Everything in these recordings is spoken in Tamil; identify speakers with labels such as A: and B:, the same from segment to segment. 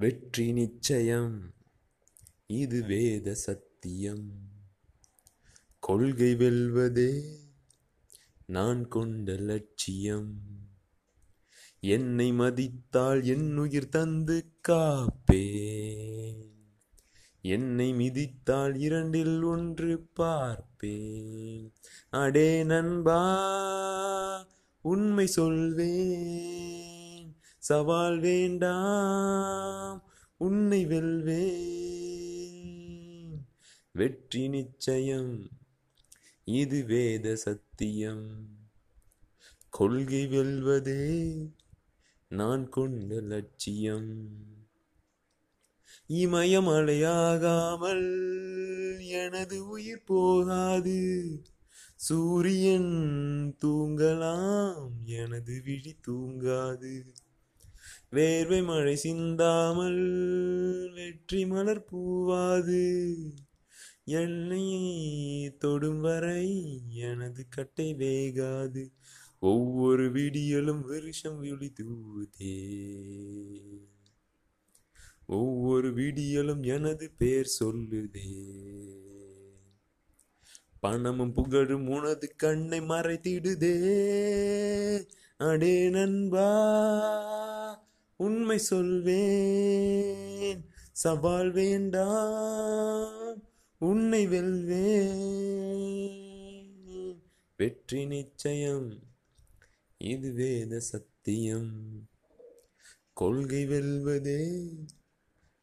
A: வெற்றி நிச்சயம். இது வேத சத்தியம். கொள்கை வெல்வதே நான் கொண்ட லட்சியம். என்னை மதித்தால் என் உயிர் தந்து காப்பேன். என்னை மிதித்தால் இரண்டில் ஒன்று பார்ப்பேன். அடே நண்பா உண்மை சொல்வேன். சவால் வேண்டாம் உன்னை வெல்வேன். வெற்றி நிச்சயம் இது வேத சத்தியம். கொள்கை வெல்வதே நான் கொண்ட லட்சியம். இமயமலையாகாமல் எனது உயிர் போகாது சூரியன் தூங்கலாம் எனது விழி தூங்காது. வேர்வை மழை சிந்தாமல் வெற்றி மலர் பூவாது. என்னை தொடும் வரை எனது கட்டை வேகாது. ஒவ்வொரு விடியலும் வருஷம் விழி தூதே ஒவ்வொரு விடியலும் எனது பேர் சொல்லுதே. பணமும் புகழும் உனது கண்ணை மறைத்திடுதே. அடே நண்பா. உண்மை சொல்வேன். சவால் வேண்டாம். உன்னை வெல்வேன். வெற்றி நிச்சயம். இது வேத சத்தியம். கொள்கை வெல்வதே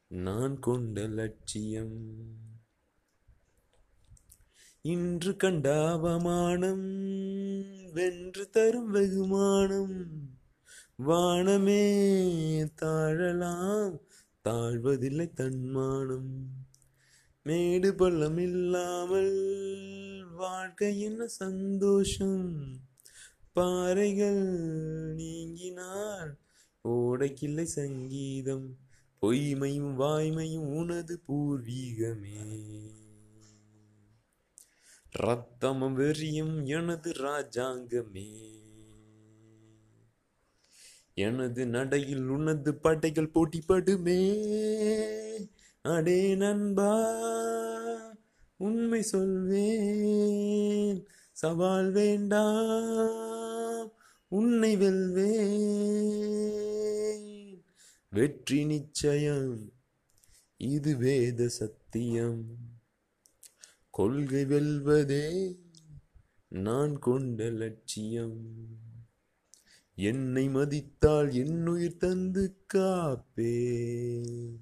A: நான் கொண்ட லட்சியம். இன்று கண்ட அவமானம் வென்று தரும் வெகுமானம். வானமே தாழலாம் தாழ்வதில்லை தன்மானம். மேடு பள்ளம் இல்லாமல் வாழ்க்கை என்ன சந்தோஷம். பாறைகள் நீங்கினால் ஓடைக்கில்லை சங்கீதம். பொய்மையும் வாய்மையும் உனது பூர்வீகமே. ரத்தமும் வெறியும் எனது ராஜாங்கமே எனது நடையில் உனது படைகள் போட்டிப்படுமே. அடே நண்பா உண்மை சொல்வேன். சவால் வேண்டாம் உன்னை வெல்வேன். வெற்றி நிச்சயம் இது வேத சத்தியம். கொள்கை வெல்வதே நான் கொண்ட லட்சியம். என்னை மதித்தால் என்னுயிர் தந்து காப்பேன்.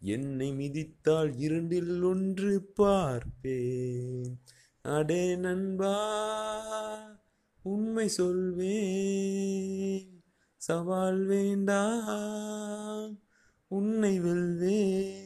A: என்னை மிதித்தால் இரண்டில் ஒன்று பார்ப்பேன். அடே நண்பா உண்மை சொல்வேன். சவால் வேண்டாம் உன்னை வெல்வேன்.